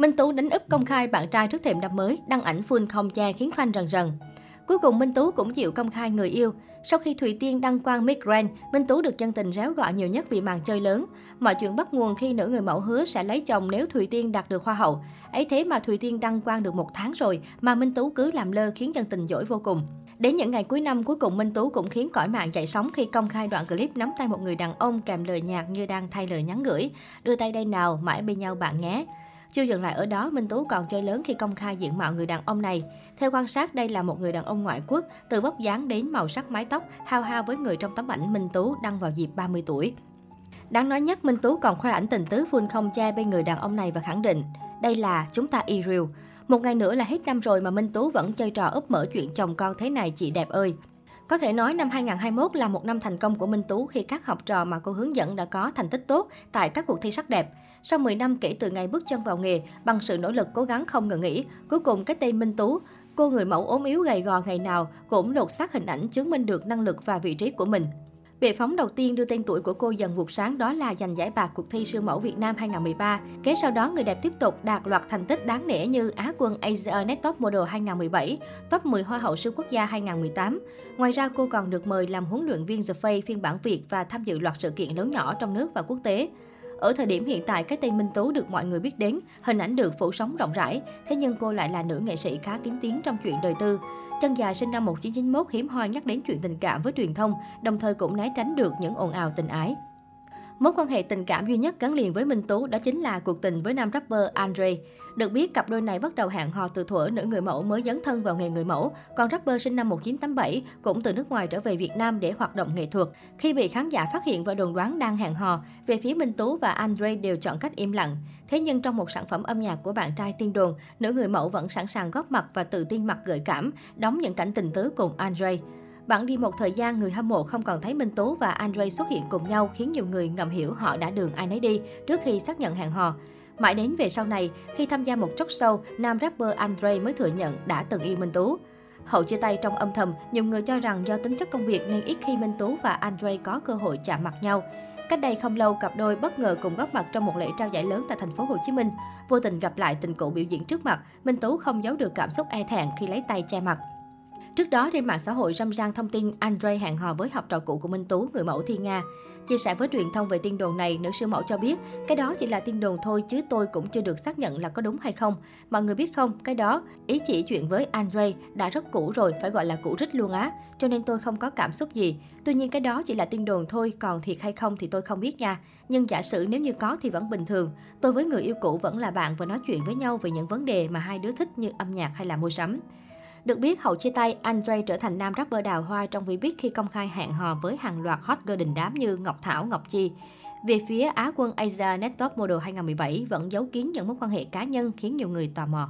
Minh Tú đánh úp công khai bạn trai trước thềm năm mới, đăng ảnh full không che khiến fan rần rần. Cuối cùng Minh Tú cũng chịu công khai người yêu. Sau khi Thùy Tiên đăng quang Miss Grand, Minh Tú được chân tình réo gọi nhiều nhất vì màn chơi lớn. Mọi chuyện bắt nguồn khi nữ người mẫu hứa sẽ lấy chồng nếu Thùy Tiên đạt được hoa hậu. Ấy thế mà Thùy Tiên đăng quang được một tháng rồi mà Minh Tú cứ làm lơ khiến chân tình dỗi vô cùng. Đến những ngày cuối năm, cuối cùng Minh Tú cũng khiến cõi mạng dậy sóng khi công khai đoạn clip nắm tay một người đàn ông kèm lời nhạc như đang thay lời nhắn gửi. Đưa tay đây nào, mãi bên nhau bạn nhé. Chưa dừng lại ở đó, Minh Tú còn chơi lớn khi công khai diện mạo người đàn ông này. Theo quan sát, đây là một người đàn ông ngoại quốc, từ vóc dáng đến màu sắc mái tóc, hao hao với người trong tấm ảnh Minh Tú đăng vào dịp 30 tuổi. Đáng nói nhất, Minh Tú còn khoe ảnh tình tứ phun không che bên người đàn ông này và khẳng định, đây là chúng ta y real. Một ngày nữa là hết năm rồi mà Minh Tú vẫn chơi trò úp mở chuyện chồng con thế này chị đẹp ơi. Có thể nói năm 2021 là một năm thành công của Minh Tú khi các học trò mà cô hướng dẫn đã có thành tích tốt tại các cuộc thi sắc đẹp. Sau 10 năm kể từ ngày bước chân vào nghề, bằng sự nỗ lực cố gắng không ngừng nghỉ, cuối cùng cái tên Minh Tú, cô người mẫu ốm yếu gầy gò ngày nào cũng lột xác hình ảnh chứng minh được năng lực và vị trí của mình. Bệ phóng đầu tiên đưa tên tuổi của cô dần vụt sáng đó là giành giải bạc cuộc thi siêu mẫu Việt Nam 2013. Kế sau đó, người đẹp tiếp tục đạt loạt thành tích đáng nể như Á quân Asia Net Top Model 2017, top 10 Hoa hậu siêu quốc gia 2018. Ngoài ra, cô còn được mời làm huấn luyện viên The Face phiên bản Việt và tham dự loạt sự kiện lớn nhỏ trong nước và quốc tế. Ở thời điểm hiện tại, cái tên Minh Tú được mọi người biết đến, hình ảnh được phủ sóng rộng rãi, thế nhưng cô lại là nữ nghệ sĩ khá kín tiếng trong chuyện đời tư. Chân dài sinh năm 1991 hiếm hoi nhắc đến chuyện tình cảm với truyền thông, đồng thời cũng né tránh được những ồn ào tình ái. Mối quan hệ tình cảm duy nhất gắn liền với Minh Tú đó chính là cuộc tình với nam rapper Andre. Được biết, cặp đôi này bắt đầu hẹn hò từ thuở nữ người mẫu mới dấn thân vào nghề người mẫu, còn rapper sinh năm 1987 cũng từ nước ngoài trở về Việt Nam để hoạt động nghệ thuật. Khi bị khán giả phát hiện và đồn đoán đang hẹn hò, về phía Minh Tú và Andre đều chọn cách im lặng. Thế nhưng trong một sản phẩm âm nhạc của bạn trai tiên đồn, nữ người mẫu vẫn sẵn sàng góp mặt và tự tin mặt gợi cảm, đóng những cảnh tình tứ cùng Andre. Bạn đi một thời gian, người hâm mộ không còn thấy Minh Tú và Andre xuất hiện cùng nhau khiến nhiều người ngầm hiểu họ đã đường ai nấy đi trước khi xác nhận hẹn hò. Mãi đến về sau này, khi tham gia một talk show, nam rapper Andre mới thừa nhận đã từng yêu Minh Tú. Hậu chia tay trong âm thầm, nhiều người cho rằng do tính chất công việc nên ít khi Minh Tú và Andre có cơ hội chạm mặt nhau. Cách đây không lâu, cặp đôi bất ngờ cùng góp mặt trong một lễ trao giải lớn tại thành phố Hồ Chí Minh. Vô tình gặp lại tình cũ biểu diễn trước mặt, Minh Tú không giấu được cảm xúc e thẹn khi lấy tay che mặt. Trước đó, trên mạng xã hội râm ran thông tin Andre hẹn hò với học trò cũ của Minh Tú, người mẫu Thiên Nga. Chia sẻ với truyền thông về tin đồn này, nữ siêu mẫu cho biết, cái đó chỉ là tin đồn thôi chứ tôi cũng chưa được xác nhận là có đúng hay không. Mọi người biết không, cái đó, ý chỉ chuyện với Andre đã rất cũ rồi, phải gọi là cũ rích luôn á. Cho nên tôi không có cảm xúc gì. Tuy nhiên cái đó chỉ là tin đồn thôi, còn thiệt hay không thì tôi không biết nha. Nhưng giả sử nếu như có thì vẫn bình thường. Tôi với người yêu cũ vẫn là bạn và nói chuyện với nhau về những vấn đề mà hai đứa thích như âm nhạc hay là mua sắm. Được biết, hậu chia tay, Andre trở thành nam rapper đào hoa trong Vbiz khi công khai hẹn hò với hàng loạt hot girl đình đám như Ngọc Thảo, Ngọc Chi. Về phía Á quân Asia Net Top Model 2017 vẫn giấu kín những mối quan hệ cá nhân khiến nhiều người tò mò.